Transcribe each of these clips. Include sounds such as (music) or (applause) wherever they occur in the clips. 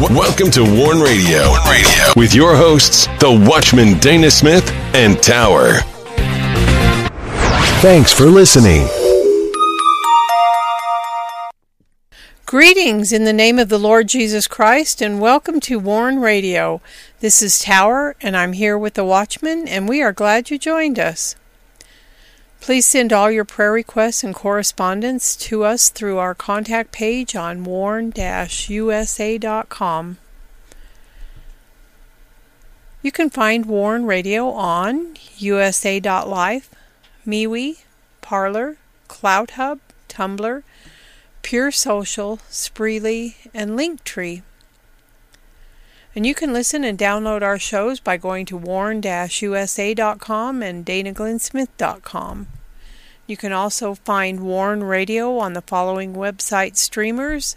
Welcome to Warn Radio. Radio with your hosts, the Watchman Dana Smith and Tower. Thanks for listening. Greetings in the name of the Lord Jesus Christ and welcome to Warn Radio. This is Tower and I'm here with the Watchman and we are glad you joined us. Please send all your prayer requests and correspondence to us through our contact page on warn-usa.com. You can find Warn Radio on usa.life, MeWe, Parler, CloutHub, Tumblr, Pure Social, Spreely, and Linktree. And you can listen and download our shows by going to warn-usa.com and danaglennsmith.com. You can also find Warn Radio on the following website streamers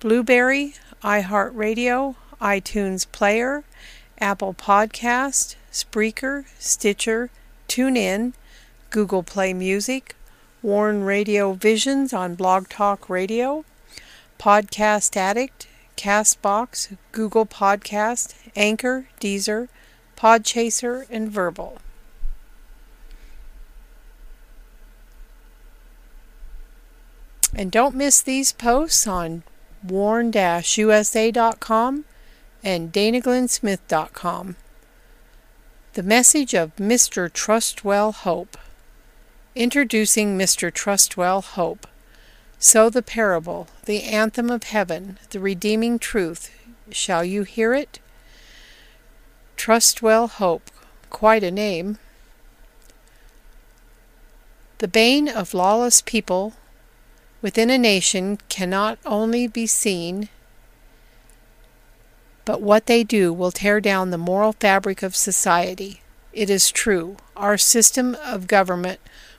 Blubrry, iHeartRadio, iTunes Player, Apple Podcast, Spreaker, Stitcher, TuneIn, Google Play Music, Warn Radio Visions on Blog Talk Radio, Podcast Addict, Castbox, Google Podcast, Anchor, Deezer, Podchaser, and Verbal. And don't miss these posts on warn-usa.com and danaglennsmith.com. The message of Mr. Trustwell Hope. Introducing Mr. Trustwell Hope. So the parable, the anthem of heaven, the redeeming truth, shall you hear it? Trustwell Hope, quite a name. The bane of lawless people within a nation cannot only be seen, but what they do will tear down the moral fabric of society. It is true, our system of government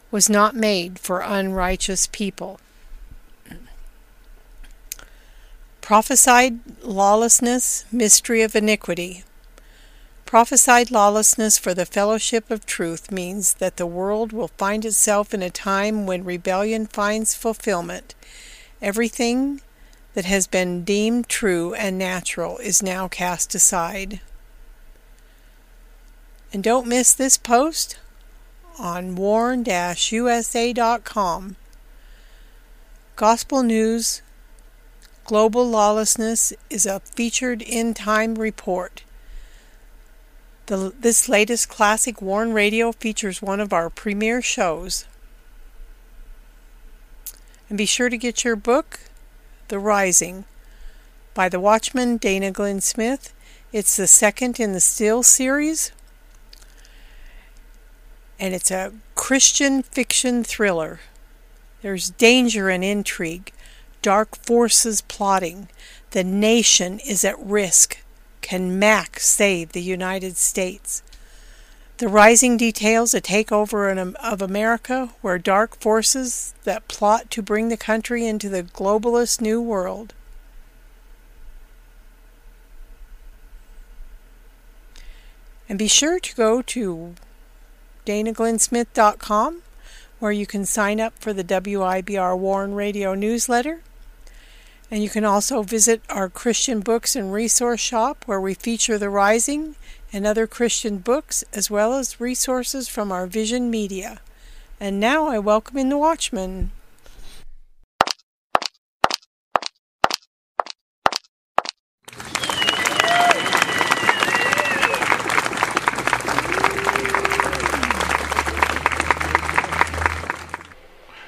was not made for unrighteous people. Prophesied lawlessness, mystery of iniquity. Prophesied lawlessness for the fellowship of truth means that the world will find itself in a time when rebellion finds fulfillment. Everything that has been deemed true and natural is now cast aside. And don't miss this post on warn-usa.com. Gospel News Global Lawlessness is a featured in time report. The, this latest classic Warn Radio features one of our premier shows. And be sure to get your book, The Rising, by the Watchman Dana Glenn Smith. It's the second in the Still series, and it's a Christian fiction thriller. There's danger and intrigue, dark forces plotting. The nation is at risk. Can Mac save the United States? The rising details a takeover um, of America, where dark forces that plot to bring the country into the globalist new world. And be sure to go to danaglennsmith.com where you can sign up for the WIBR Warn Radio newsletter. And you can also visit our Christian books and resource shop where we feature The Rising and other Christian books as well as resources from our Vision Media. And now I welcome in the Watchman.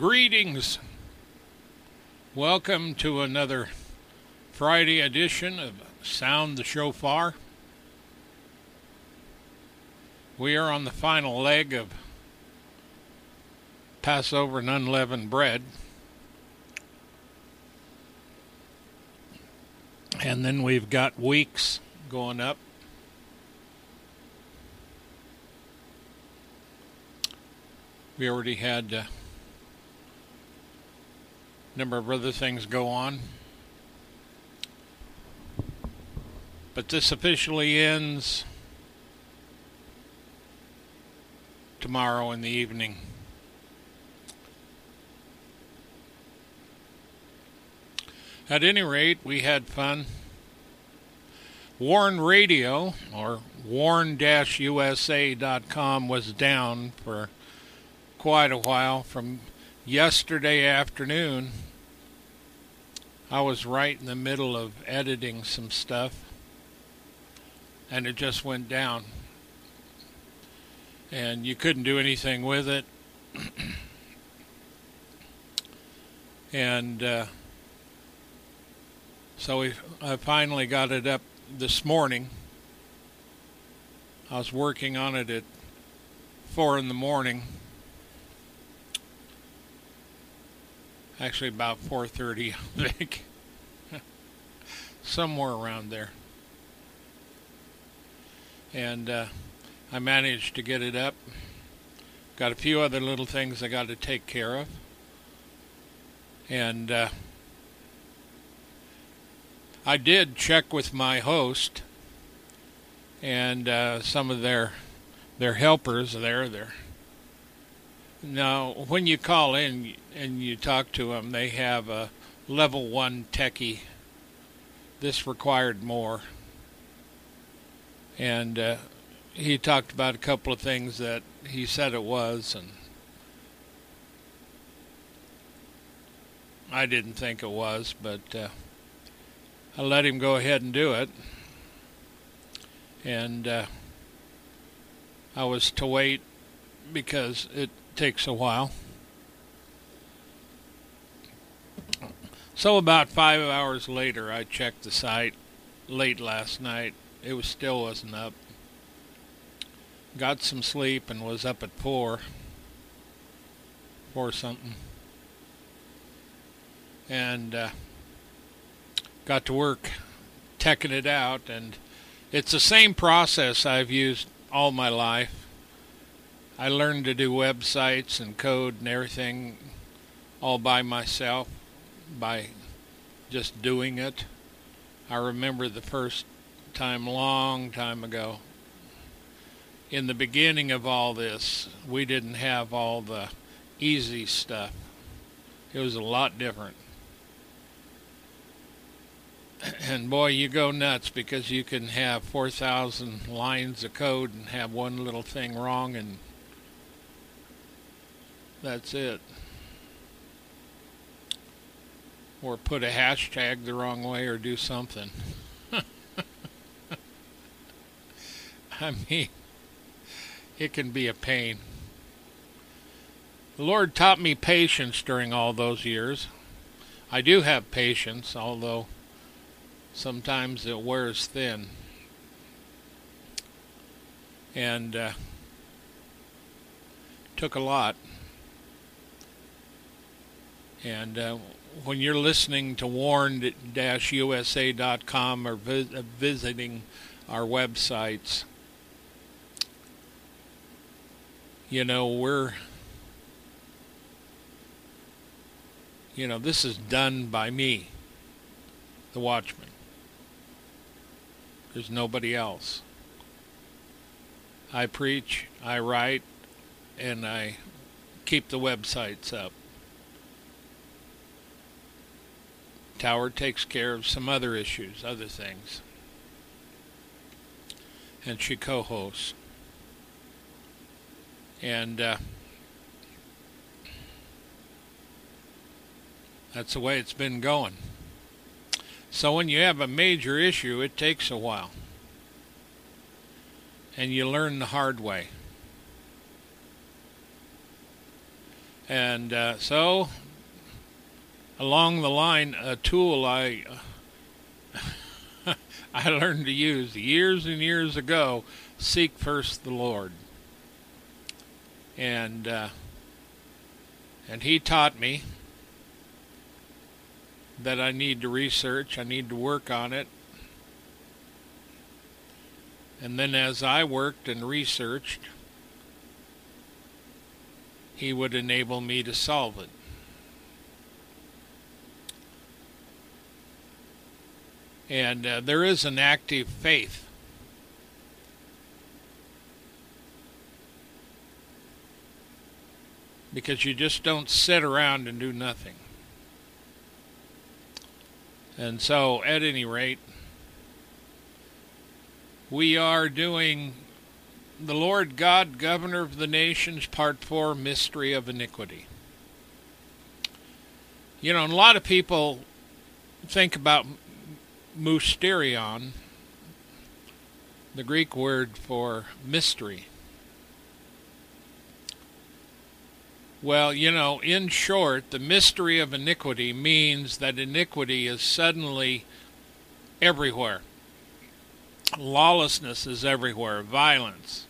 Greetings. Welcome to another Friday edition of Sound the Shofar. We are on the final leg of Passover and unleavened bread. And then we've got weeks going up. We already had a number of other things go on. But this officially ends tomorrow in the evening. At any rate, we had fun. Warn Radio, or warn-usa.com, was down for quite a while. From yesterday afternoon, I was right in the middle of editing some stuff, and it just went down. And you couldn't do anything with it. (clears throat) and uh, so we, I finally got it up this morning. I was working on it at four in the morning. Actually, about 4:30, I think, somewhere around there. And uh, I managed to get it up. Got a few other little things I got to take care of, and. Uh, I did check with my host and uh, some of their their helpers there. There. Now, when you call in and you talk to them, they have a level one techie. This required more, and uh, he talked about a couple of things that he said it was, and I didn't think it was, but. Uh, I let him go ahead and do it. And uh, I was to wait because it takes a while. So about five hours later, I checked the site late last night. It was still wasn't up. Got some sleep and was up at four, four something, and uh, got to work teching it out, and it's the same process I've used all my life. I learned to do websites and code and everything all by myself by just doing it. I remember the first time, long time ago, in the beginning of all this, we didn't have all the easy stuff. It was a lot different (clears throat) and boy, you go nuts because you can have 4,000 lines of code and have one little thing wrong, and that's it. Or put a hashtag the wrong way or do something. (laughs) I mean, it can be a pain. The Lord taught me patience during all those years. I do have patience, although sometimes it wears thin. And uh, took a lot. And uh, when you're listening to warn-usa.com or uh, visiting our websites, you know, we're, you know, this is done by me, the watchman. There's nobody else. I preach, I write, and I keep the websites up. Tower takes care of some other issues, other things. And she co hosts. And uh, that's the way it's been going. So when you have a major issue, it takes a while. And you learn the hard way. And uh, so, along the line, a tool I (laughs) I learned to use years and years ago: seek first the Lord. And uh, and He taught me that I need to research. I need to work on it. And then as I worked and researched, he would enable me to solve it. And uh, there is an active faith. Because you just don't sit around and do nothing. And so, at any rate, we are doing the Lord God, Governor of the Nations, Part 4, Mystery of Iniquity. You know, a lot of people think about mysterion, the Greek word for mystery. Well, you know, in short, the mystery of iniquity means that iniquity is suddenly everywhere. Lawlessness is everywhere, violence.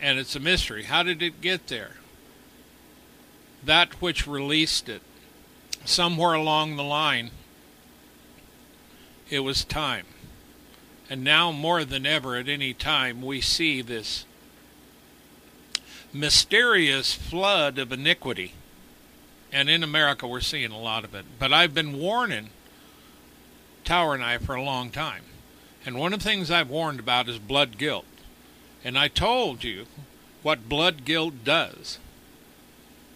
And it's a mystery. How did it get there? That which released it, somewhere along the line, it was time. And now, more than ever, at any time, we see this mysterious flood of iniquity. And in America, we're seeing a lot of it. But I've been warning Tower and I for a long time. And one of the things I've warned about is blood guilt. And I told you what blood guilt does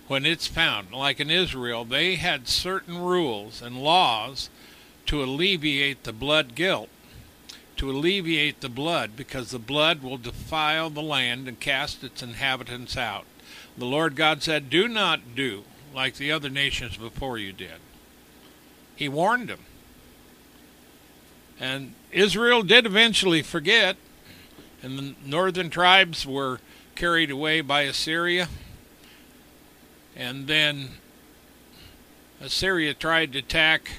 when it's found. Like in Israel, they had certain rules and laws to alleviate the blood guilt, to alleviate the blood, because the blood will defile the land and cast its inhabitants out. The Lord God said, Do not do like the other nations before you did. He warned them. And Israel did eventually forget, and the northern tribes were carried away by Assyria. And then Assyria tried to attack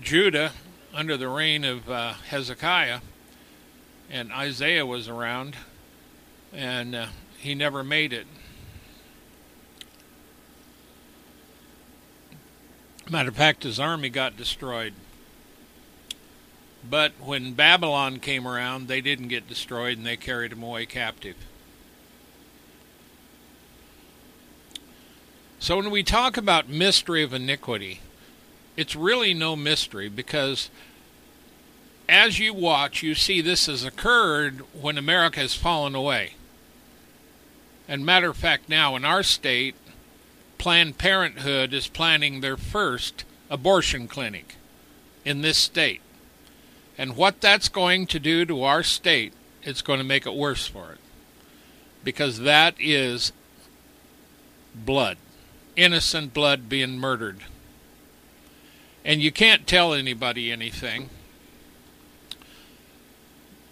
Judah under the reign of uh, Hezekiah, and Isaiah was around, and uh, he never made it. Matter of fact, his army got destroyed. But when Babylon came around, they didn't get destroyed and they carried him away captive. So when we talk about mystery of iniquity, it's really no mystery because as you watch, you see this has occurred when America has fallen away. And matter of fact, now in our state, Planned Parenthood is planning their first abortion clinic in this state. And what that's going to do to our state, it's going to make it worse for it. Because that is blood, innocent blood being murdered and you can't tell anybody anything.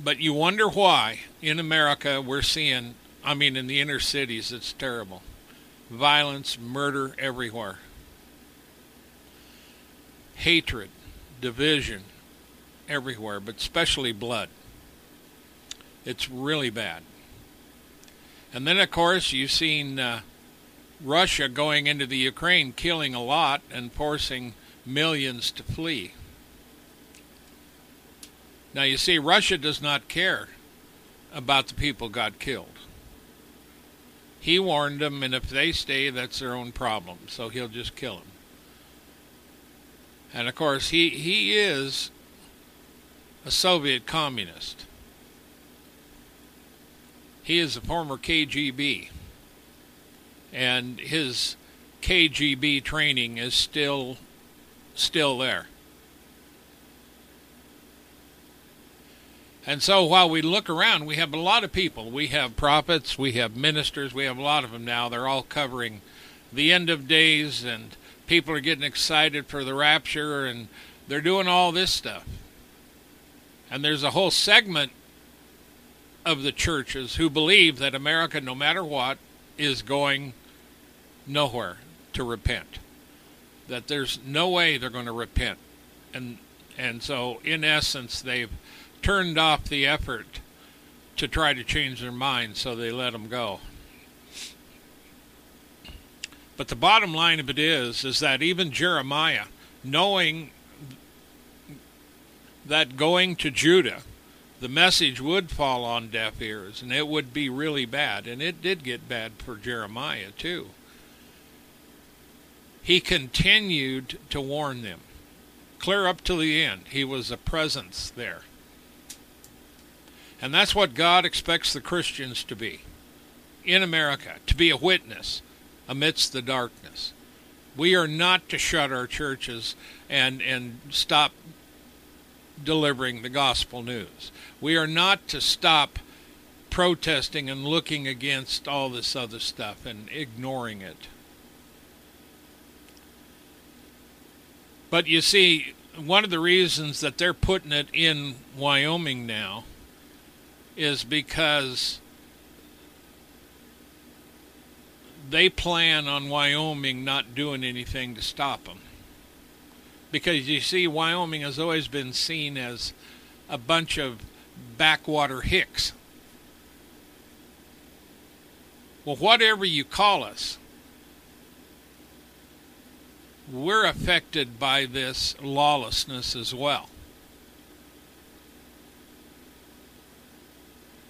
But you wonder why in America we're seeing, I mean, in the inner cities, it's terrible. Violence, murder everywhere. Hatred, division everywhere, but especially blood. It's really bad. And then, of course, you've seen uh, Russia going into the Ukraine, killing a lot and forcing millions to flee. Now, you see, Russia does not care about the people got killed. He warned them, and if they stay, that's their own problem. So he'll just kill them. And of course, he, he is a Soviet communist. He is a former KGB. And his KGB training is still still there. And so while we look around, we have a lot of people. We have prophets, we have ministers, we have a lot of them now. They're all covering the end of days, and people are getting excited for the rapture, and they're doing all this stuff. And there's a whole segment of the churches who believe that America, no matter what, is going nowhere to repent that there's no way they're going to repent. And and so in essence they've turned off the effort to try to change their minds so they let them go. But the bottom line of it is is that even Jeremiah knowing that going to Judah, the message would fall on deaf ears and it would be really bad. And it did get bad for Jeremiah, too. He continued to warn them. Clear up to the end, he was a presence there. And that's what God expects the Christians to be in America, to be a witness amidst the darkness. We are not to shut our churches and, and stop delivering the gospel news. We are not to stop protesting and looking against all this other stuff and ignoring it. But you see, one of the reasons that they're putting it in Wyoming now is because they plan on Wyoming not doing anything to stop them. Because you see, Wyoming has always been seen as a bunch of backwater hicks. Well, whatever you call us, we're affected by this lawlessness as well.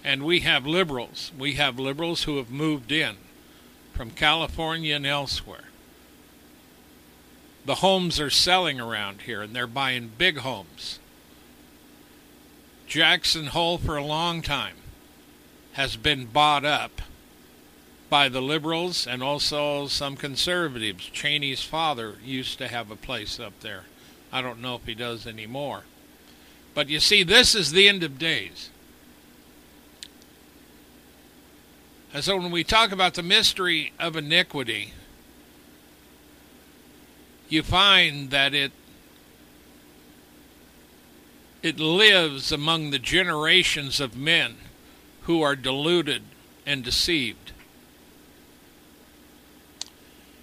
And we have liberals. We have liberals who have moved in from California and elsewhere. The homes are selling around here and they're buying big homes. Jackson Hole, for a long time, has been bought up by the liberals and also some conservatives. Cheney's father used to have a place up there. I don't know if he does anymore. But you see, this is the end of days. And so when we talk about the mystery of iniquity, you find that it it lives among the generations of men who are deluded and deceived.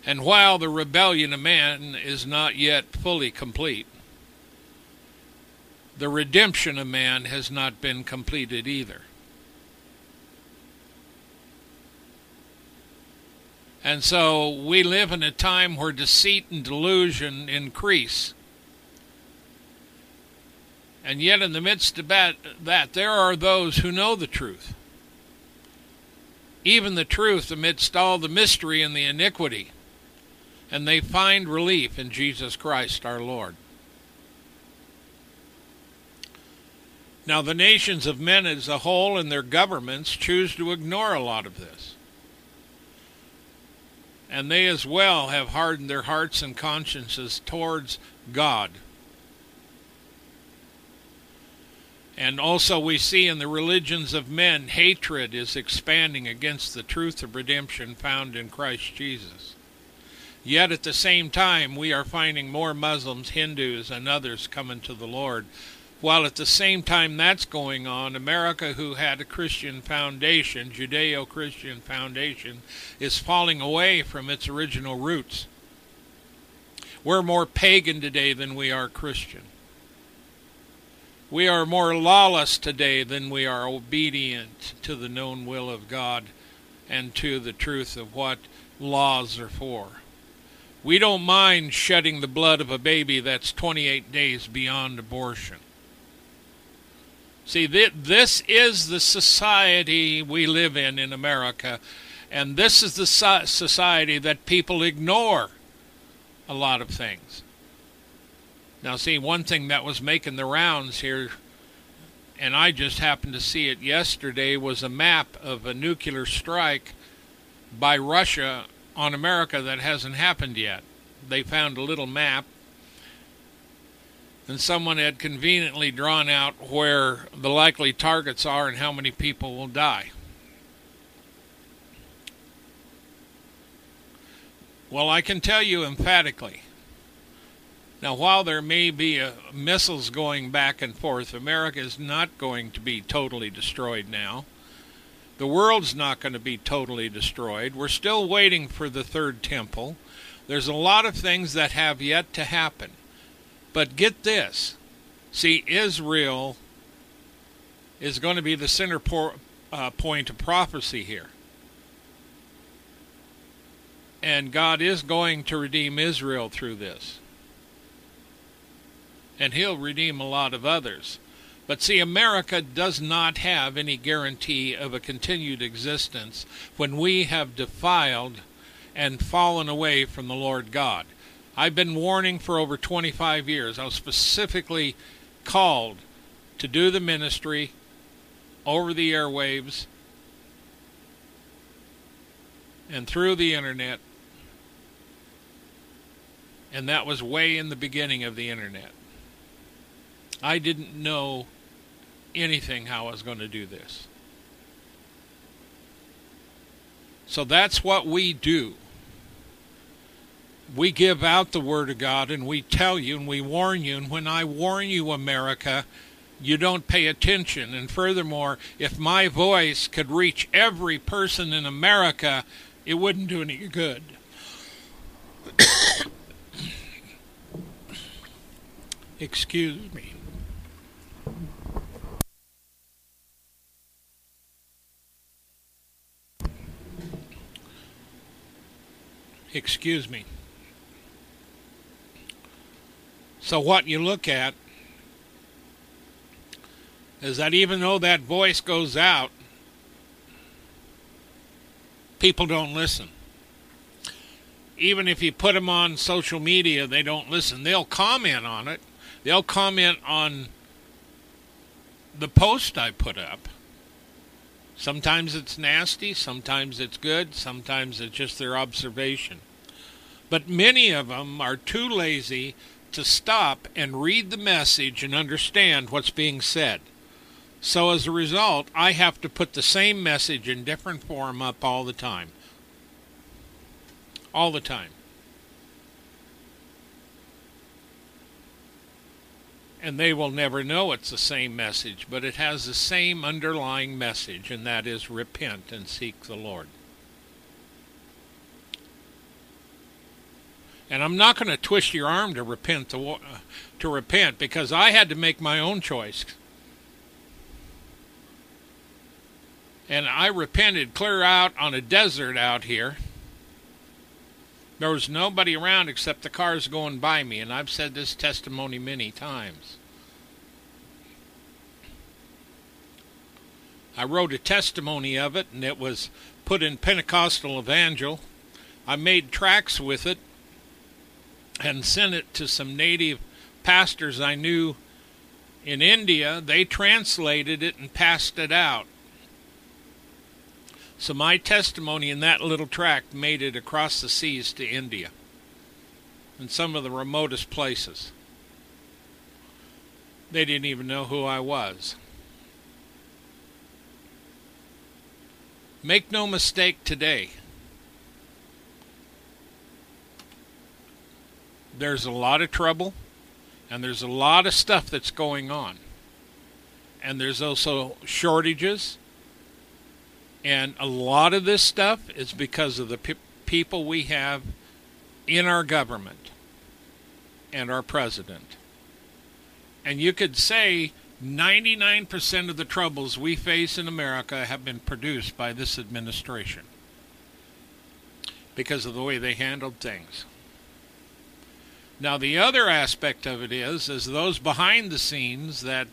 And while the rebellion of man is not yet fully complete, the redemption of man has not been completed either. And so we live in a time where deceit and delusion increase. And yet, in the midst of that, there are those who know the truth. Even the truth amidst all the mystery and the iniquity and they find relief in Jesus Christ our Lord. Now, the nations of men as a whole and their governments choose to ignore a lot of this. And they as well have hardened their hearts and consciences towards God. And also, we see in the religions of men, hatred is expanding against the truth of redemption found in Christ Jesus. Yet at the same time, we are finding more Muslims, Hindus, and others coming to the Lord. While at the same time that's going on, America, who had a Christian foundation, Judeo Christian foundation, is falling away from its original roots. We're more pagan today than we are Christian. We are more lawless today than we are obedient to the known will of God and to the truth of what laws are for. We don't mind shedding the blood of a baby that's 28 days beyond abortion. See, this is the society we live in in America, and this is the society that people ignore a lot of things. Now, see, one thing that was making the rounds here, and I just happened to see it yesterday, was a map of a nuclear strike by Russia on America that hasn't happened yet. They found a little map, and someone had conveniently drawn out where the likely targets are and how many people will die. Well, I can tell you emphatically. Now, while there may be uh, missiles going back and forth, America is not going to be totally destroyed now. The world's not going to be totally destroyed. We're still waiting for the third temple. There's a lot of things that have yet to happen. But get this see, Israel is going to be the center uh, point of prophecy here. And God is going to redeem Israel through this. and He'll redeem a lot of others. But see, America does not have any guarantee of a continued existence when we have defiled and fallen away from the Lord God. I've been warning for over 25 years. I was specifically called to do the ministry over the airwaves and through the internet. And that was way in the beginning of the internet. I didn't know anything how I was going to do this. So that's what we do. We give out the Word of God and we tell you and we warn you. And when I warn you, America, you don't pay attention. And furthermore, if my voice could reach every person in America, it wouldn't do any good. (coughs) Excuse me. Excuse me. So, what you look at is that even though that voice goes out, people don't listen. Even if you put them on social media, they don't listen. They'll comment on it, they'll comment on the post I put up. Sometimes it's nasty, sometimes it's good, sometimes it's just their observation. But many of them are too lazy to stop and read the message and understand what's being said. So as a result, I have to put the same message in different form up all the time. All the time. And they will never know it's the same message, but it has the same underlying message, and that is repent and seek the Lord. And I'm not going to twist your arm to repent to, uh, to repent because I had to make my own choice. And I repented clear out on a desert out here. There was nobody around except the cars going by me, and I've said this testimony many times. I wrote a testimony of it, and it was put in Pentecostal Evangel. I made tracks with it and sent it to some native pastors I knew in India. They translated it and passed it out. So my testimony in that little tract made it across the seas to India and some of the remotest places. They didn't even know who I was. Make no mistake today. There's a lot of trouble and there's a lot of stuff that's going on. And there's also shortages. And a lot of this stuff is because of the pe- people we have in our government and our president. And you could say 99% of the troubles we face in America have been produced by this administration because of the way they handled things. Now, the other aspect of it is, is those behind the scenes that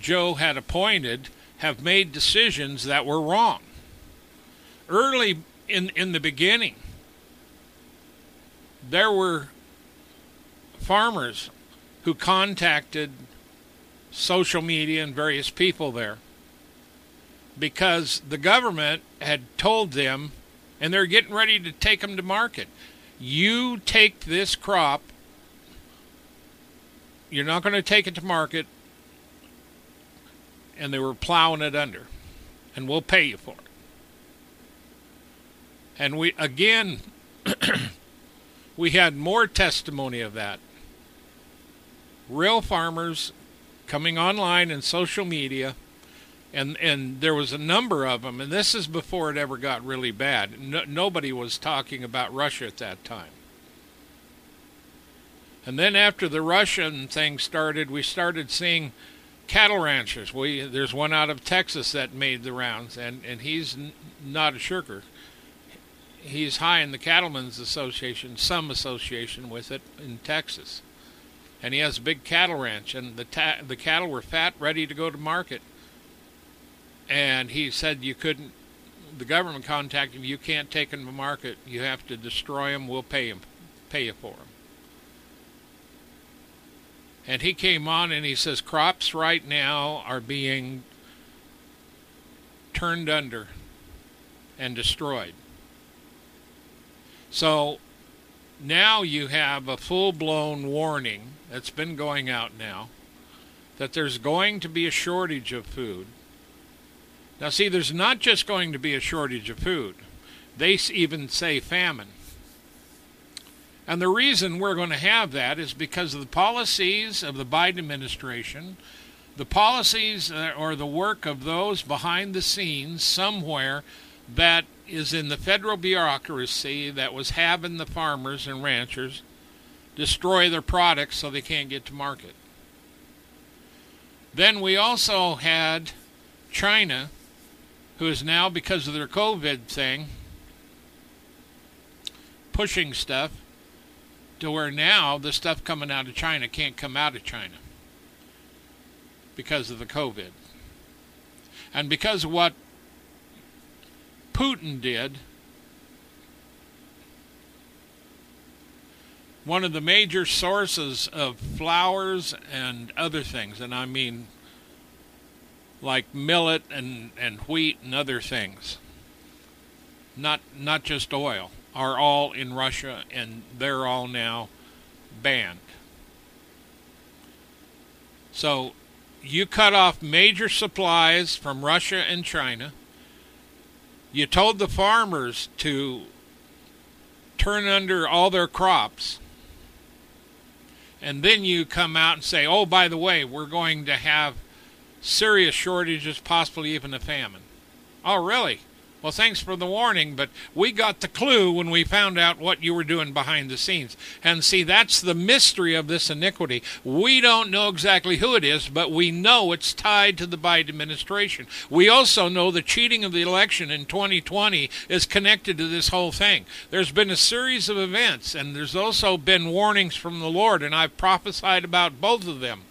Joe had appointed have made decisions that were wrong. Early in, in the beginning, there were farmers who contacted social media and various people there because the government had told them and they're getting ready to take them to market you take this crop, you're not going to take it to market, and they were plowing it under, and we'll pay you for it. And we, again, (clears throat) we had more testimony of that. Real farmers coming online in social media and and there was a number of them and this is before it ever got really bad. No, nobody was talking about Russia at that time. And then after the Russian thing started we started seeing cattle ranchers. We there's one out of Texas that made the rounds and and he's n- not a shirker. He's high in the cattlemen's association some association with it in Texas. And he has a big cattle ranch, and the ta- the cattle were fat, ready to go to market. And he said you couldn't. The government contacted him. You can't take them to market. You have to destroy them. We'll pay him, pay you for them. And he came on and he says crops right now are being turned under and destroyed. So now you have a full blown warning that's been going out now that there's going to be a shortage of food. Now, see, there's not just going to be a shortage of food, they even say famine. And the reason we're going to have that is because of the policies of the Biden administration, the policies uh, or the work of those behind the scenes somewhere that is in the federal bureaucracy that was having the farmers and ranchers destroy their products so they can't get to market. Then we also had China, who is now, because of their COVID thing, pushing stuff to where now the stuff coming out of China can't come out of China because of the COVID. And because of what Putin did, one of the major sources of flours and other things, and I mean like millet and, and wheat and other things, not not just oil, are all in Russia and they're all now banned. So you cut off major supplies from Russia and China. You told the farmers to turn under all their crops. And then you come out and say, oh, by the way, we're going to have serious shortages, possibly even a famine. Oh, really? Well, thanks for the warning, but we got the clue when we found out what you were doing behind the scenes. And see, that's the mystery of this iniquity. We don't know exactly who it is, but we know it's tied to the Biden administration. We also know the cheating of the election in 2020 is connected to this whole thing. There's been a series of events, and there's also been warnings from the Lord, and I've prophesied about both of them.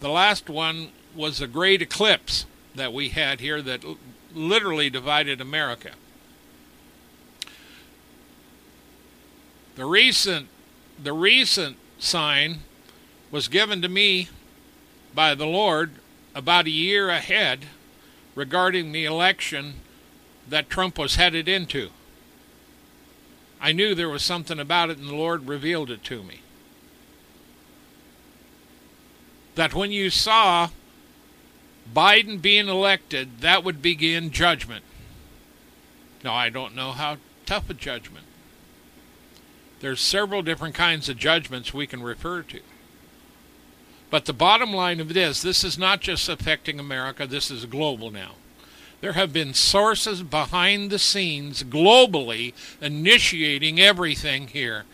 The last one was a great eclipse that we had here that literally divided America. The recent the recent sign was given to me by the Lord about a year ahead regarding the election that Trump was headed into. I knew there was something about it, and the Lord revealed it to me. That when you saw Biden being elected, that would begin judgment. Now, I don't know how tough a judgment. There's several different kinds of judgments we can refer to. But the bottom line of this, this is not just affecting America, this is global now. There have been sources behind the scenes globally initiating everything here.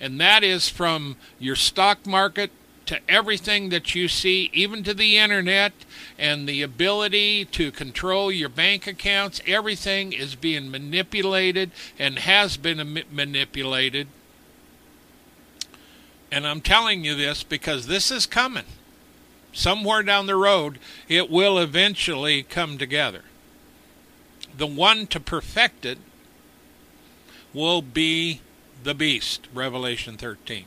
And that is from your stock market to everything that you see, even to the internet and the ability to control your bank accounts. Everything is being manipulated and has been manipulated. And I'm telling you this because this is coming. Somewhere down the road, it will eventually come together. The one to perfect it will be the beast, Revelation 13.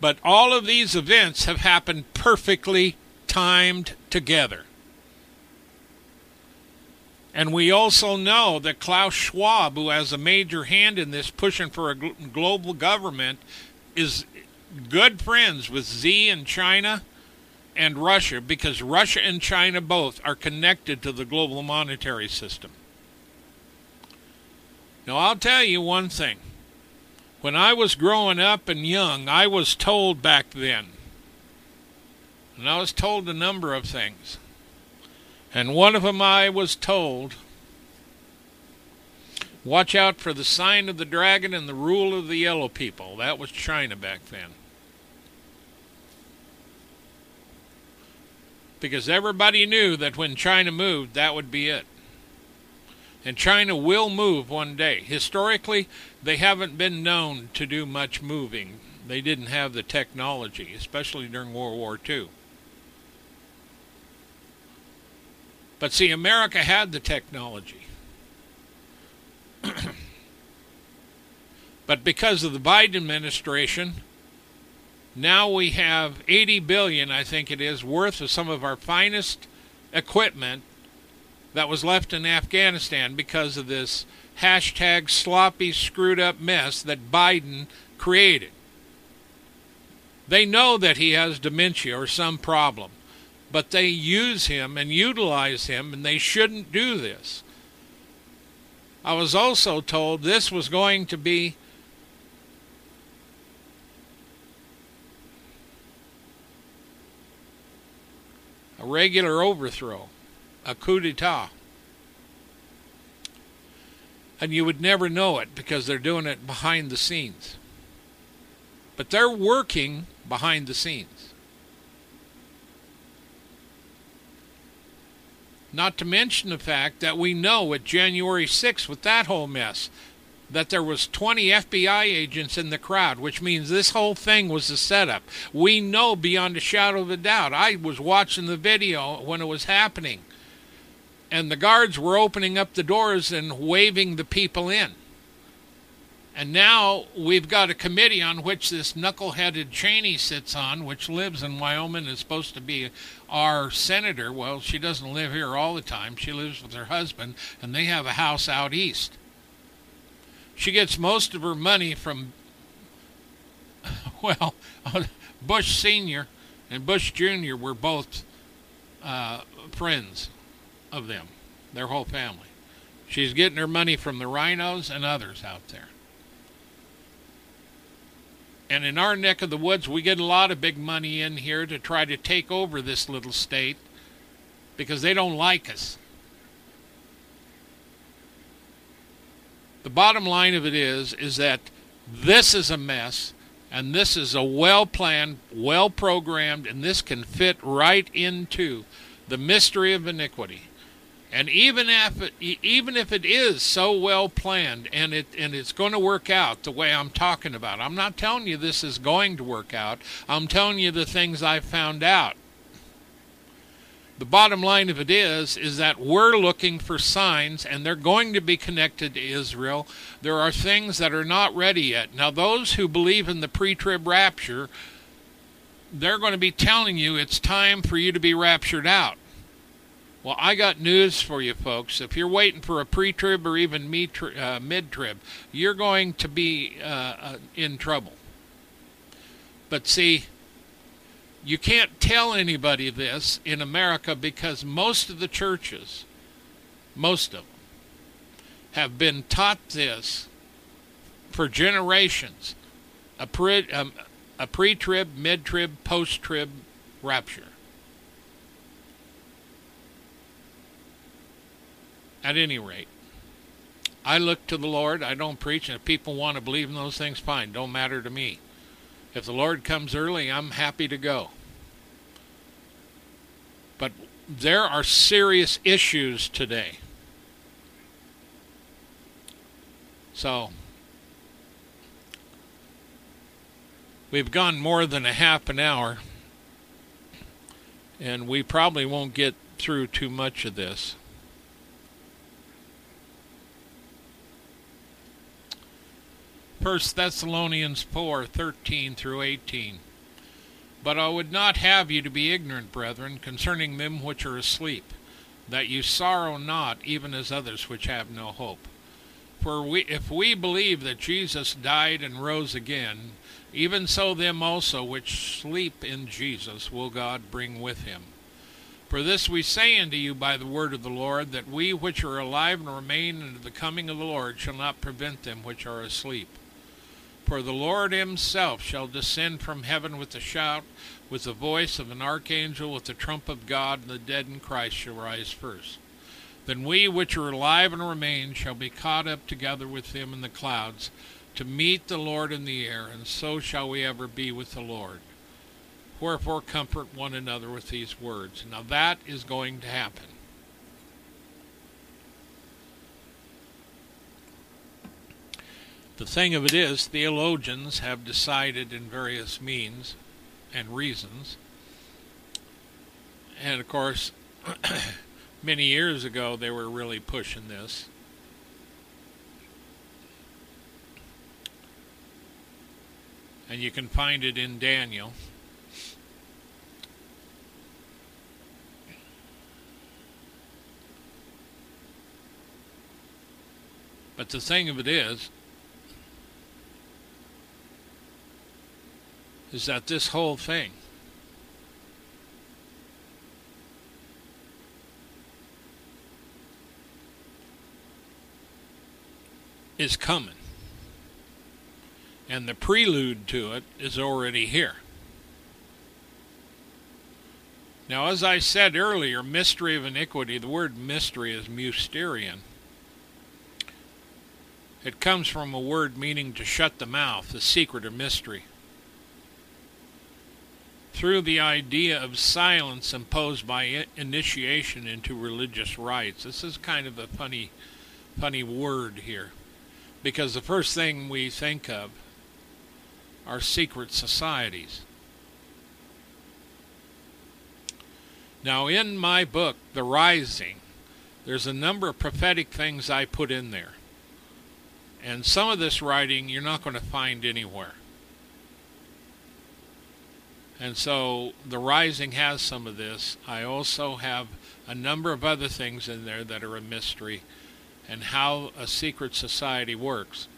But all of these events have happened perfectly timed together. And we also know that Klaus Schwab, who has a major hand in this, pushing for a global government, is good friends with Xi in China and Russia because Russia and China both are connected to the global monetary system. Now, I'll tell you one thing when I was growing up and young, I was told back then, and I was told a number of things. And one of them I was told watch out for the sign of the dragon and the rule of the yellow people. That was China back then. Because everybody knew that when China moved, that would be it. And China will move one day. Historically, they haven't been known to do much moving. They didn't have the technology, especially during World War II. But see, America had the technology. (clears throat) but because of the Biden administration, now we have 80 billion, I think it is, worth of some of our finest equipment that was left in Afghanistan because of this hashtag sloppy, screwed up mess that Biden created. They know that he has dementia or some problem, but they use him and utilize him, and they shouldn't do this. I was also told this was going to be a regular overthrow a coup d'etat. And you would never know it because they're doing it behind the scenes. But they're working behind the scenes. Not to mention the fact that we know at January 6th, with that whole mess, that there was 20 FBI agents in the crowd, which means this whole thing was a setup. We know beyond a shadow of a doubt. I was watching the video when it was happening and the guards were opening up the doors and waving the people in. And now we've got a committee on which this knuckleheaded Cheney sits on, which lives in Wyoming, and is supposed to be our senator. Well, she doesn't live here all the time. She lives with her husband, and they have a house out east. She gets most of her money from, (laughs) well, (laughs) Bush Sr. and Bush Jr. were both uh, friends of them, their whole family. She's getting her money from the RINOs and others out there. And in our neck of the woods, we get a lot of big money in here to try to take over this little state because they don't like us. The bottom line of it is is that this is a mess and this is a well planned, well programmed and this can fit right into the mystery of iniquity. And even if it, even if it is so well planned and it and it's going to work out the way I'm talking about, I'm not telling you this is going to work out. I'm telling you the things I found out. The bottom line of it is is that we're looking for signs and they're going to be connected to Israel. There are things that are not ready yet. Now those who believe in the pre-trib rapture, they're going to be telling you it's time for you to be raptured out. Well, I got news for you folks. If you're waiting for a pre trib or even uh, mid trib, you're going to be uh, uh, in trouble. But see, you can't tell anybody this in America because most of the churches, most of them, have been taught this for generations a pre, um, a pre-trib, mid-trib, post-trib rapture. At any rate, I look to the Lord. I don't preach, and if people want to believe in those things, fine. Don't matter to me. If the Lord comes early, I'm happy to go. But there are serious issues today. So, we've gone more than a half an hour, and we probably won't get through too much of this. First Thessalonians 4 13 through 18. But I would not have you to be ignorant, brethren, concerning them which are asleep, that you sorrow not, even as others which have no hope. For we, if we believe that Jesus died and rose again, even so them also which sleep in Jesus will God bring with him. For this we say unto you by the word of the Lord, that we which are alive and remain unto the coming of the Lord shall not prevent them which are asleep. For the Lord himself shall descend from heaven with a shout, with the voice of an archangel, with the trump of God, and the dead in Christ shall rise first. Then we which are alive and remain shall be caught up together with him in the clouds, to meet the Lord in the air, and so shall we ever be with the Lord. Wherefore comfort one another with these words. Now that is going to happen. The thing of it is, theologians have decided in various means and reasons, and of course, (clears throat) many years ago they were really pushing this. And you can find it in Daniel. But the thing of it is, is that this whole thing is coming. And the prelude to it is already here. Now, as I said earlier, mystery of iniquity, the word mystery is mysterion. It comes from a word meaning to shut the mouth, a secret or mystery. Through the idea of silence imposed by initiation into religious rites. This is kind of a funny, funny word here, because the first thing we think of are secret societies. Now, in my book, The Rising, there's a number of prophetic things I put in there. And some of this writing you're not going to find anywhere. And so the Rising has some of this. I also have a number of other things in there that are a mystery and how a secret society works.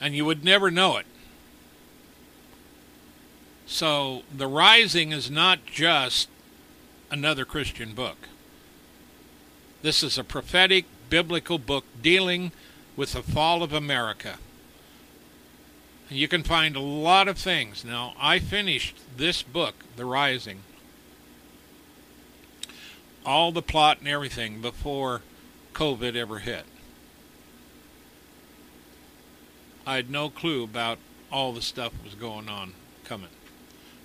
And you would never know it. So the Rising is not just another Christian book. This is a prophetic biblical book dealing with the fall of America. You can find a lot of things. Now, I finished this book, The Rising, all the plot and everything before COVID ever hit. I had no clue about all the stuff was going on coming.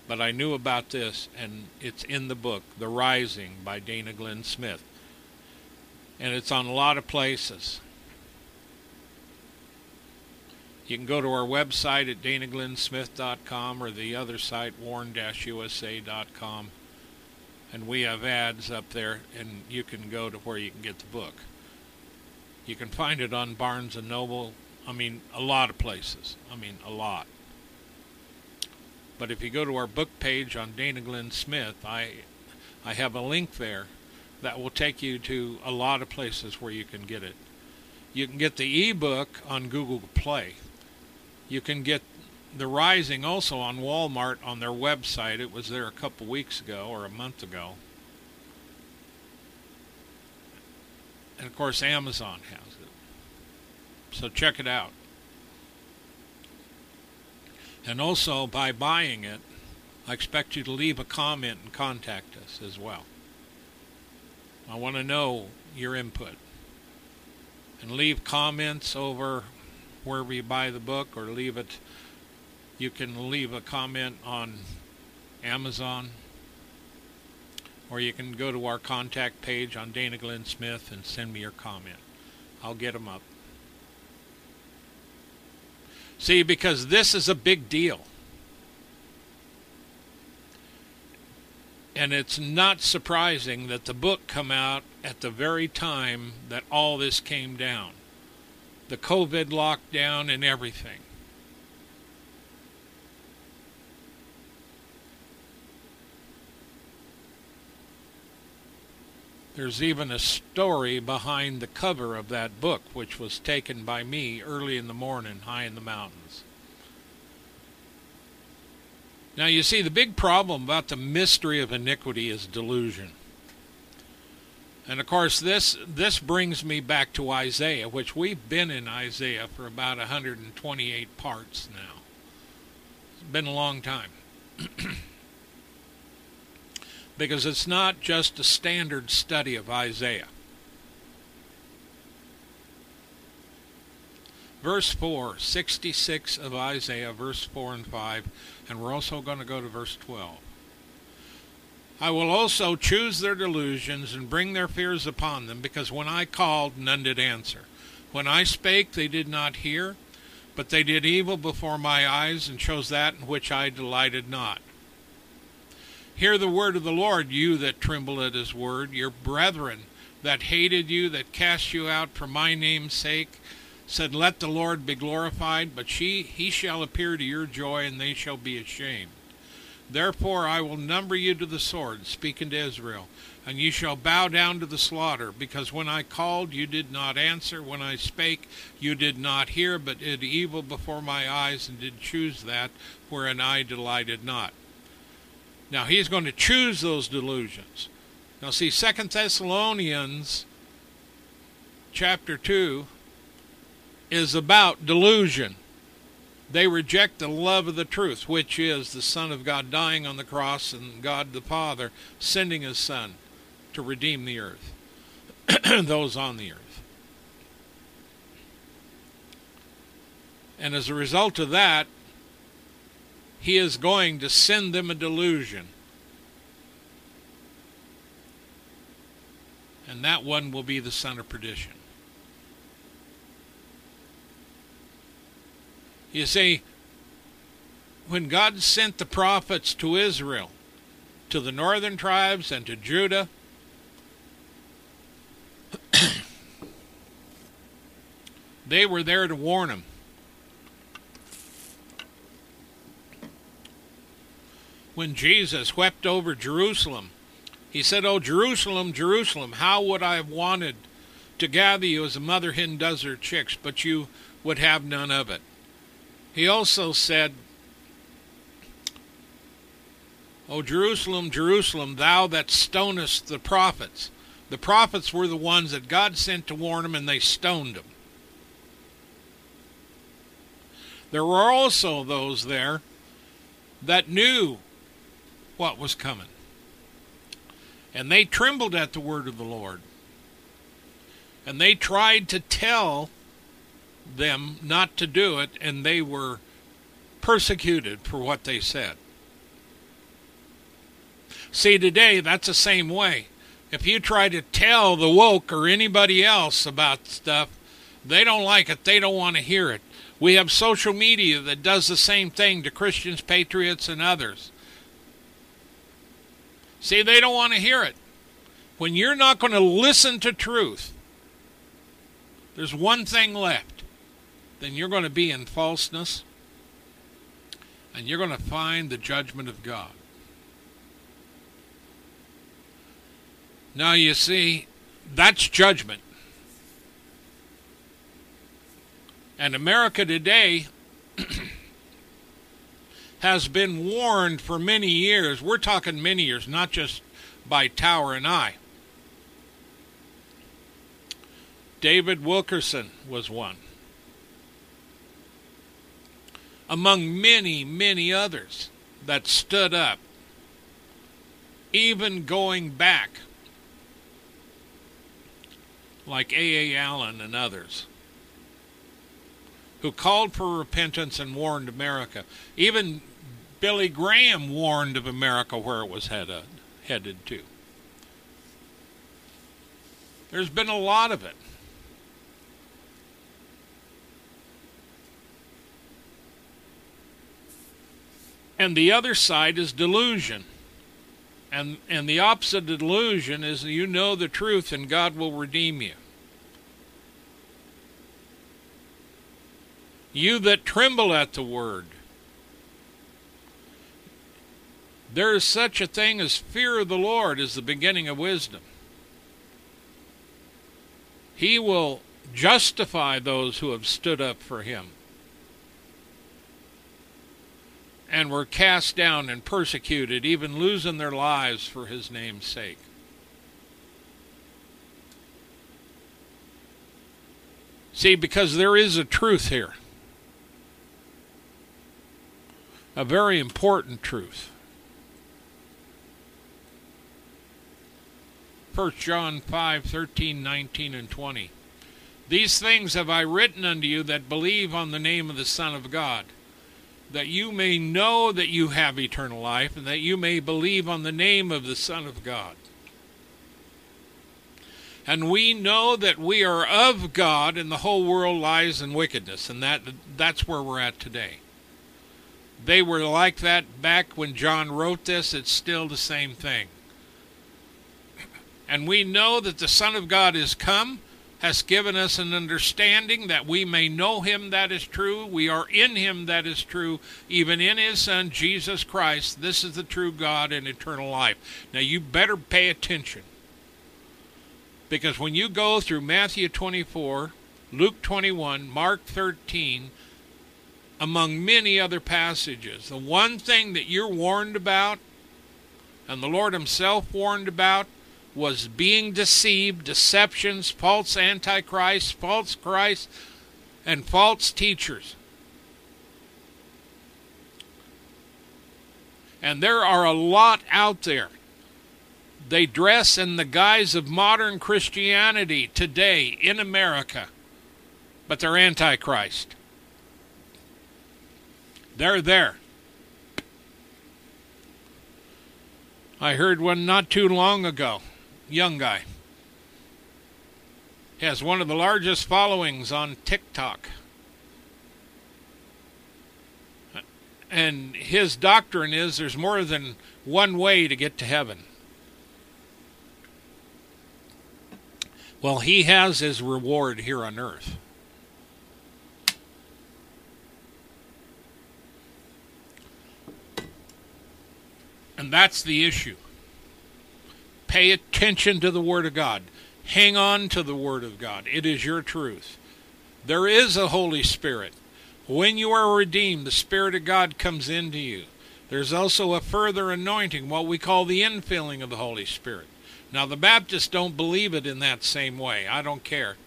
But I knew about this, and it's in the book, The Rising by Dana Glenn Smith and it's on a lot of places. You can go to our website at danaglennsmith.com or the other site, warn-usa.com, and we have ads up there, and you can go to where you can get the book. You can find it on Barnes & Noble, I mean, a lot of places. I mean, a lot. But if you go to our book page on Dana Glenn Smith, I, I have a link there that will take you to a lot of places where you can get it. You can get the ebook on Google Play. You can get The Rising also on Walmart on their website. It was there a couple weeks ago or a month ago. And of course, Amazon has it. So check it out. And also, by buying it, I expect you to leave a comment and contact us as well. I want to know your input. And leave comments over wherever you buy the book or leave it. You can leave a comment on Amazon or you can go to our contact page on Dana Glenn Smith and send me your comment. I'll get them up. See, because this is a big deal. And it's not surprising that the book come out at the very time that all this came down. The COVID lockdown and everything. There's even a story behind the cover of that book, which was taken by me early in the morning, high in the mountains. Now, you see, the big problem about the mystery of iniquity is delusion. And of course, this, this brings me back to Isaiah, which we've been in Isaiah for about 128 parts now. It's been a long time. (clears throat) because it's not just a standard study of Isaiah. Verse 4, 66 of Isaiah, verse 4 and 5 and we're also going to go to verse 12. I will also choose their delusions and bring their fears upon them, because when I called, none did answer. When I spake, they did not hear, but they did evil before my eyes, and chose that in which I delighted not. Hear the word of the Lord, you that tremble at his word, your brethren that hated you, that cast you out for my name's sake, said, Let the Lord be glorified, but she, he shall appear to your joy, and they shall be ashamed. Therefore I will number you to the sword, speaking to Israel, and ye shall bow down to the slaughter, because when I called you did not answer, when I spake you did not hear, but did evil before my eyes, and did choose that wherein I delighted not. Now he's going to choose those delusions. Now see, Second Thessalonians chapter 2 is about delusion. They reject the love of the truth, which is the Son of God dying on the cross and God the Father sending his Son to redeem the earth, (clears throat) those on the earth. And as a result of that, he is going to send them a delusion. And that one will be the son of perdition. You see, when God sent the prophets to Israel, to the northern tribes and to Judah, (coughs) they were there to warn them. When Jesus wept over Jerusalem, he said, Oh, Jerusalem, Jerusalem, how would I have wanted to gather you as a mother hen does her chicks, but you would have none of it. He also said, O Jerusalem, Jerusalem, thou that stonest the prophets. The prophets were the ones that God sent to warn them, and they stoned them. There were also those there that knew what was coming. And they trembled at the word of the Lord. And they tried to tell them not to do it, and they were persecuted for what they said. See, today, that's the same way. If you try to tell the woke or anybody else about stuff, they don't like it. They don't want to hear it. We have social media that does the same thing to Christians, patriots, and others. See, they don't want to hear it. When you're not going to listen to truth, there's one thing left. Then you're going to be in falseness, and you're going to find the judgment of God. Now, you see, that's judgment. And America today (clears throat) has been warned for many years. We're talking many years, not just by Tower and I. David Wilkerson was one. Among many, many others that stood up, even going back, like A. A. Allen and others who called for repentance and warned America. Even Billy Graham warned of America where it was headed, headed to. There's been a lot of it. And the other side is delusion. And and the opposite of delusion is you know the truth and God will redeem you. You that tremble at the word. There is such a thing as fear of the Lord is the beginning of wisdom. He will justify those who have stood up for him and were cast down and persecuted, even losing their lives for his name's sake. See, because there is a truth here, a very important truth. 1 John 5 13, 19, and 20. These things have I written unto you that believe on the name of the Son of God, that you may know that you have eternal life, and that you may believe on the name of the Son of God. And we know that we are of God and the whole world lies in wickedness, and that that's where we're at today. They were like that back when John wrote this, it's still the same thing. And we know that the Son of God is come, has given us an understanding that we may know him that is true. We are in him that is true, even in his Son, Jesus Christ. This is the true God and eternal life. Now you better pay attention. Because when you go through Matthew 24, Luke 21, Mark 13, among many other passages, the one thing that you're warned about, and the Lord Himself warned about, was being deceived, deceptions, false antichrists, false Christ, and false teachers. And there are a lot out there. They dress in the guise of modern Christianity today in America, but they're antichrist. They're there. I heard one not too long ago young guy. He has one of the largest followings on TikTok. And his doctrine is there's more than one way to get to heaven. Well, he has his reward here on earth. And that's the issue. Pay attention to the Word of God. Hang on to the Word of God. It is your truth. There is a Holy Spirit. When you are redeemed, the Spirit of God comes into you. There's also a further anointing, what we call the infilling of the Holy Spirit. Now, the Baptists don't believe it in that same way. I don't care.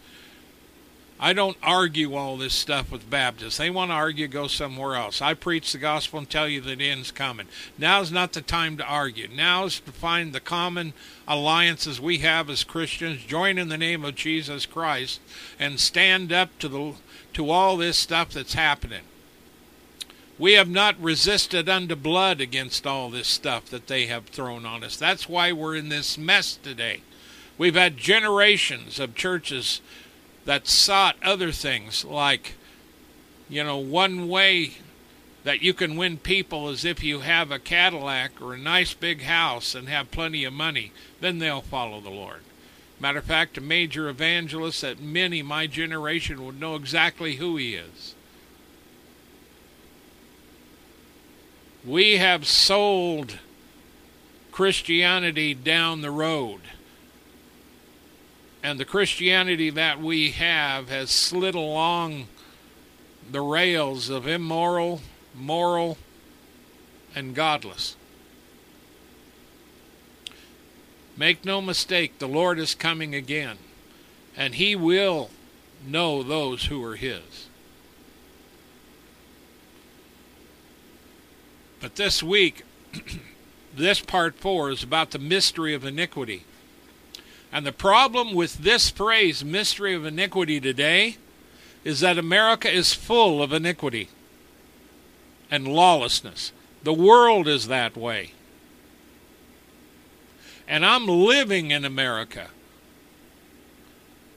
I don't argue all this stuff with Baptists. They want to argue, go somewhere else. I preach the gospel and tell you that the end's coming. Now's not the time to argue. Now's to find the common alliances we have as Christians, join in the name of Jesus Christ, and stand up to the to all this stuff that's happening. We have not resisted unto blood against all this stuff that they have thrown on us. That's why we're in this mess today. We've had generations of churches that sought other things like, you know, one way that you can win people is if you have a Cadillac or a nice big house and have plenty of money, then they'll follow the Lord. Matter of fact, a major evangelist that many my generation would know exactly who he is. We have sold Christianity down the road and the Christianity that we have has slid along the rails of immoral, moral, and godless. Make no mistake, the Lord is coming again, and He will know those who are His. But this week, (clears throat) this part four is about the mystery of iniquity. And the problem with this phrase, mystery of iniquity, today is that America is full of iniquity and lawlessness. The world is that way. And I'm living in America.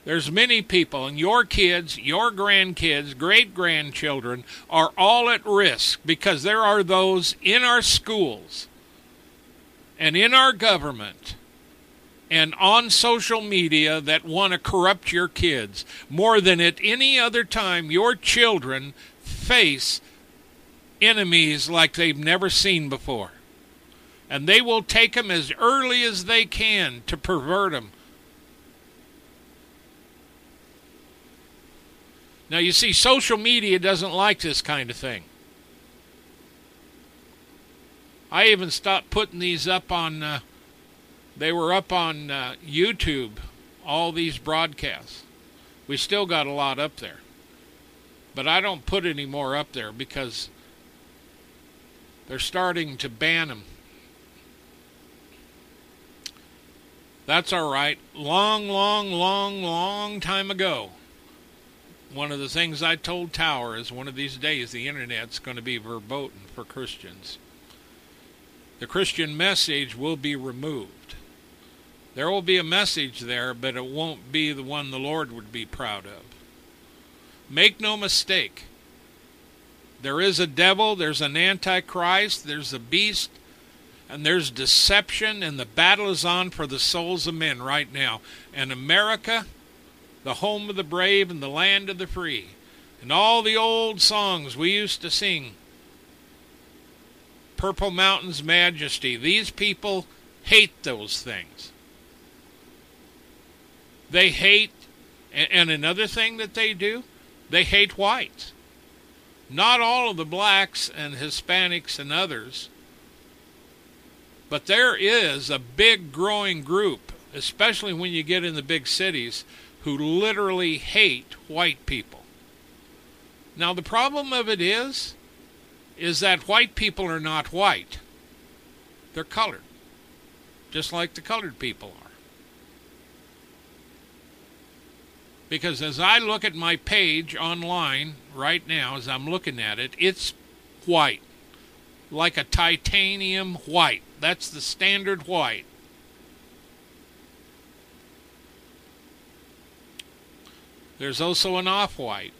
There's many people, and your kids, your grandkids, great grandchildren are all at risk because there are those in our schools and in our government and on social media that want to corrupt your kids. More than at any other time your children face enemies like they've never seen before. And they will take them as early as they can to pervert them now you see social media doesn't like this kind of thing. I even stopped putting these up on uh, they were up on uh, YouTube, all these broadcasts. We still got a lot up there. But I don't put any more up there because they're starting to ban them. That's all right. Long, long, long, long time ago, one of the things I told Tower is one of these days the internet's going to be verboten for Christians. The Christian message will be removed There will be a message there, but it won't be the one the Lord would be proud of. Make no mistake. There is a devil, there's an antichrist, there's a beast, and there's deception, and the battle is on for the souls of men right now. And America, the home of the brave and the land of the free, and all the old songs we used to sing Purple Mountain's Majesty, these people hate those things. They hate, and another thing that they do, they hate whites. Not all of the blacks and Hispanics and others, but there is a big growing group, especially when you get in the big cities, who literally hate white people. Now, the problem of it is, is that white people are not white. They're colored, just like the colored people are. Because as I look at my page online right now, as I'm looking at it, it's white. Like a titanium white. That's the standard white. There's also an off white.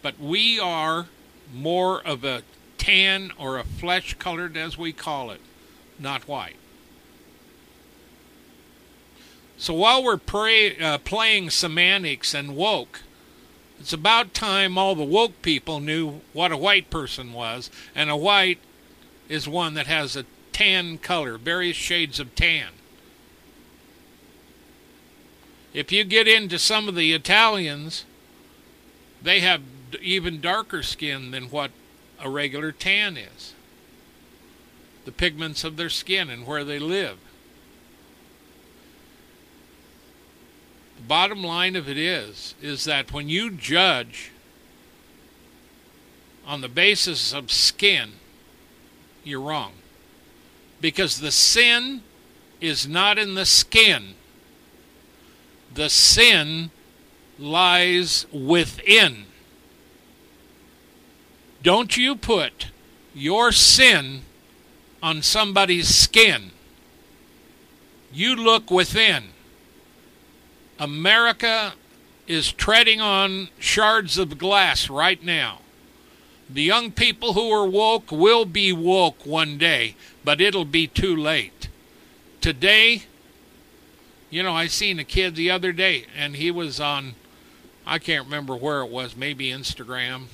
But we are more of a tan or a flesh colored, as we call it, not white. So while we're pray, uh, playing semantics and woke, it's about time all the woke people knew what a white person was, and a white is one that has a tan color, various shades of tan. If you get into some of the Italians, they have even darker skin than what a regular tan is. The pigments of their skin and where they live. Bottom line of it is is that when you judge on the basis of skin, you're wrong. Because the sin is not in the skin. The sin lies within. Don't you put your sin on somebody's skin. You look within. America is treading on shards of glass right now. The young people who are woke will be woke one day, but it'll be too late. Today, you know, I seen a kid the other day, and he was on, I can't remember where it was, maybe Instagram.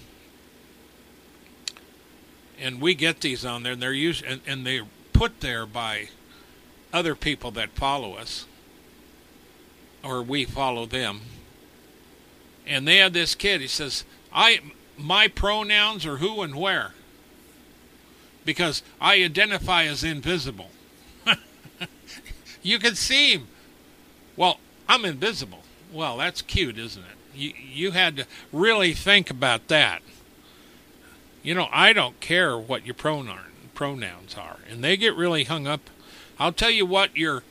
And we get these on there, and they're used, and, and they're put there by other people that follow us or we follow them. And they had this kid. He says, "I my pronouns are who and where because I identify as invisible." (laughs) you can see him. Well, I'm invisible. Well, that's cute, isn't it? You you had to really think about that. You know, I don't care what your pronoun pronouns are, and they get really hung up. I'll tell you what your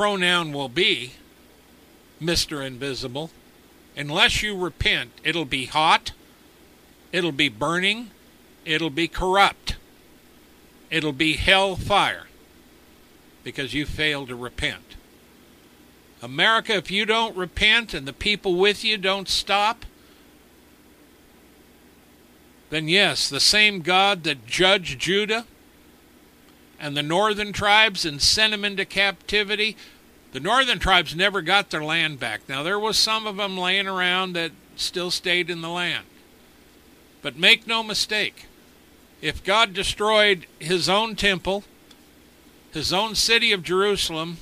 pronoun will be, Mr. Invisible. Unless you repent, it'll be hot, it'll be burning, it'll be corrupt, it'll be hell fire because you failed to repent. America, if you don't repent and the people with you don't stop, then yes, the same God that judged Judah and the northern tribes and sent them into captivity. The northern tribes never got their land back. Now, there was some of them laying around that still stayed in the land. But make no mistake, if God destroyed his own temple, his own city of Jerusalem,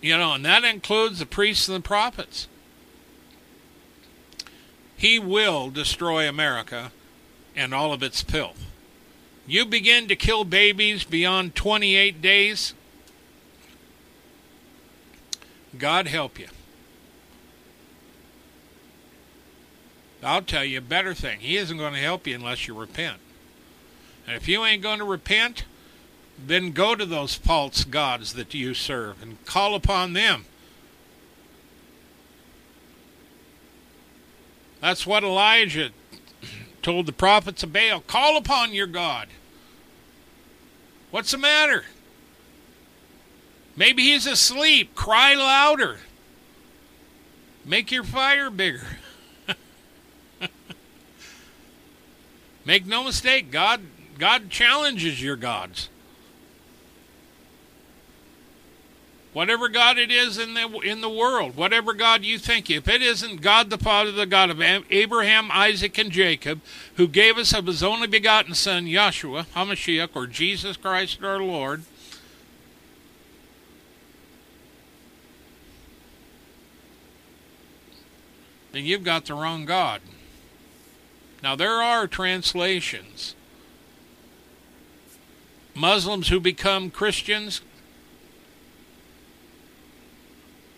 you know, and that includes the priests and the prophets, he will destroy America and all of its filth you begin to kill babies beyond 28 days, God help you. I'll tell you a better thing. He isn't going to help you unless you repent. And if you ain't going to repent, then go to those false gods that you serve and call upon them. That's what Elijah told the prophets of Baal call upon your God. What's the matter? Maybe he's asleep. Cry louder. Make your fire bigger. (laughs) Make no mistake, God God challenges your gods. Whatever God it is in the in the world, whatever God you think, if it isn't God the Father, the God of Abraham, Isaac, and Jacob, who gave us of His only begotten Son, Yahshua Hamashiach, or Jesus Christ our Lord, then you've got the wrong God. Now there are translations. Muslims who become Christians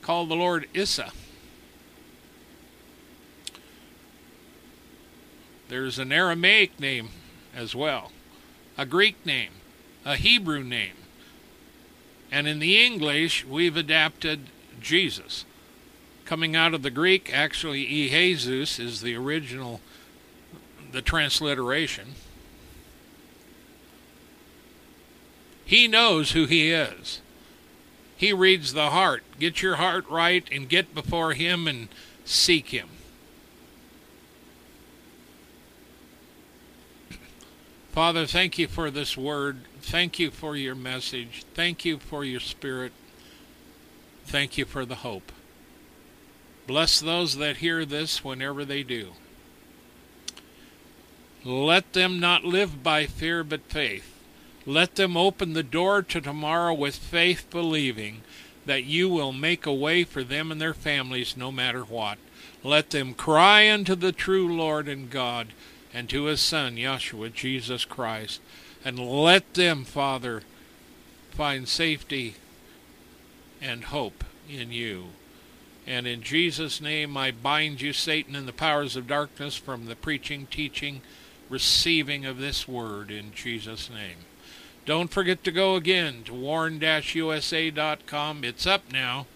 call the Lord Issa. There's an Aramaic name as well, a Greek name, a Hebrew name. And in the English, we've adapted Jesus. Coming out of the Greek, actually, Jesus is the original, the transliteration. He knows who he is. He reads the heart. Get your heart right and get before Him and seek Him. Father, thank you for this word. Thank you for your message. Thank you for your spirit. Thank you for the hope. Bless those that hear this whenever they do. Let them not live by fear but faith. Let them open the door to tomorrow with faith, believing that you will make a way for them and their families no matter what. Let them cry unto the true Lord and God and to his Son, Yahshua, Jesus Christ. And let them, Father, find safety and hope in you. And in Jesus' name, I bind you, Satan, and the powers of darkness from the preaching, teaching, receiving of this word in Jesus' name. Don't forget to go again to warn-usa.com. It's up now,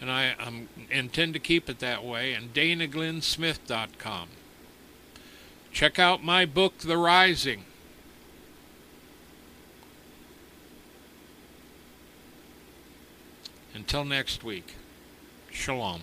and I um, intend to keep it that way, and danaglennsmith.com. Check out my book, The Rising. Until next week, shalom.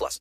plus.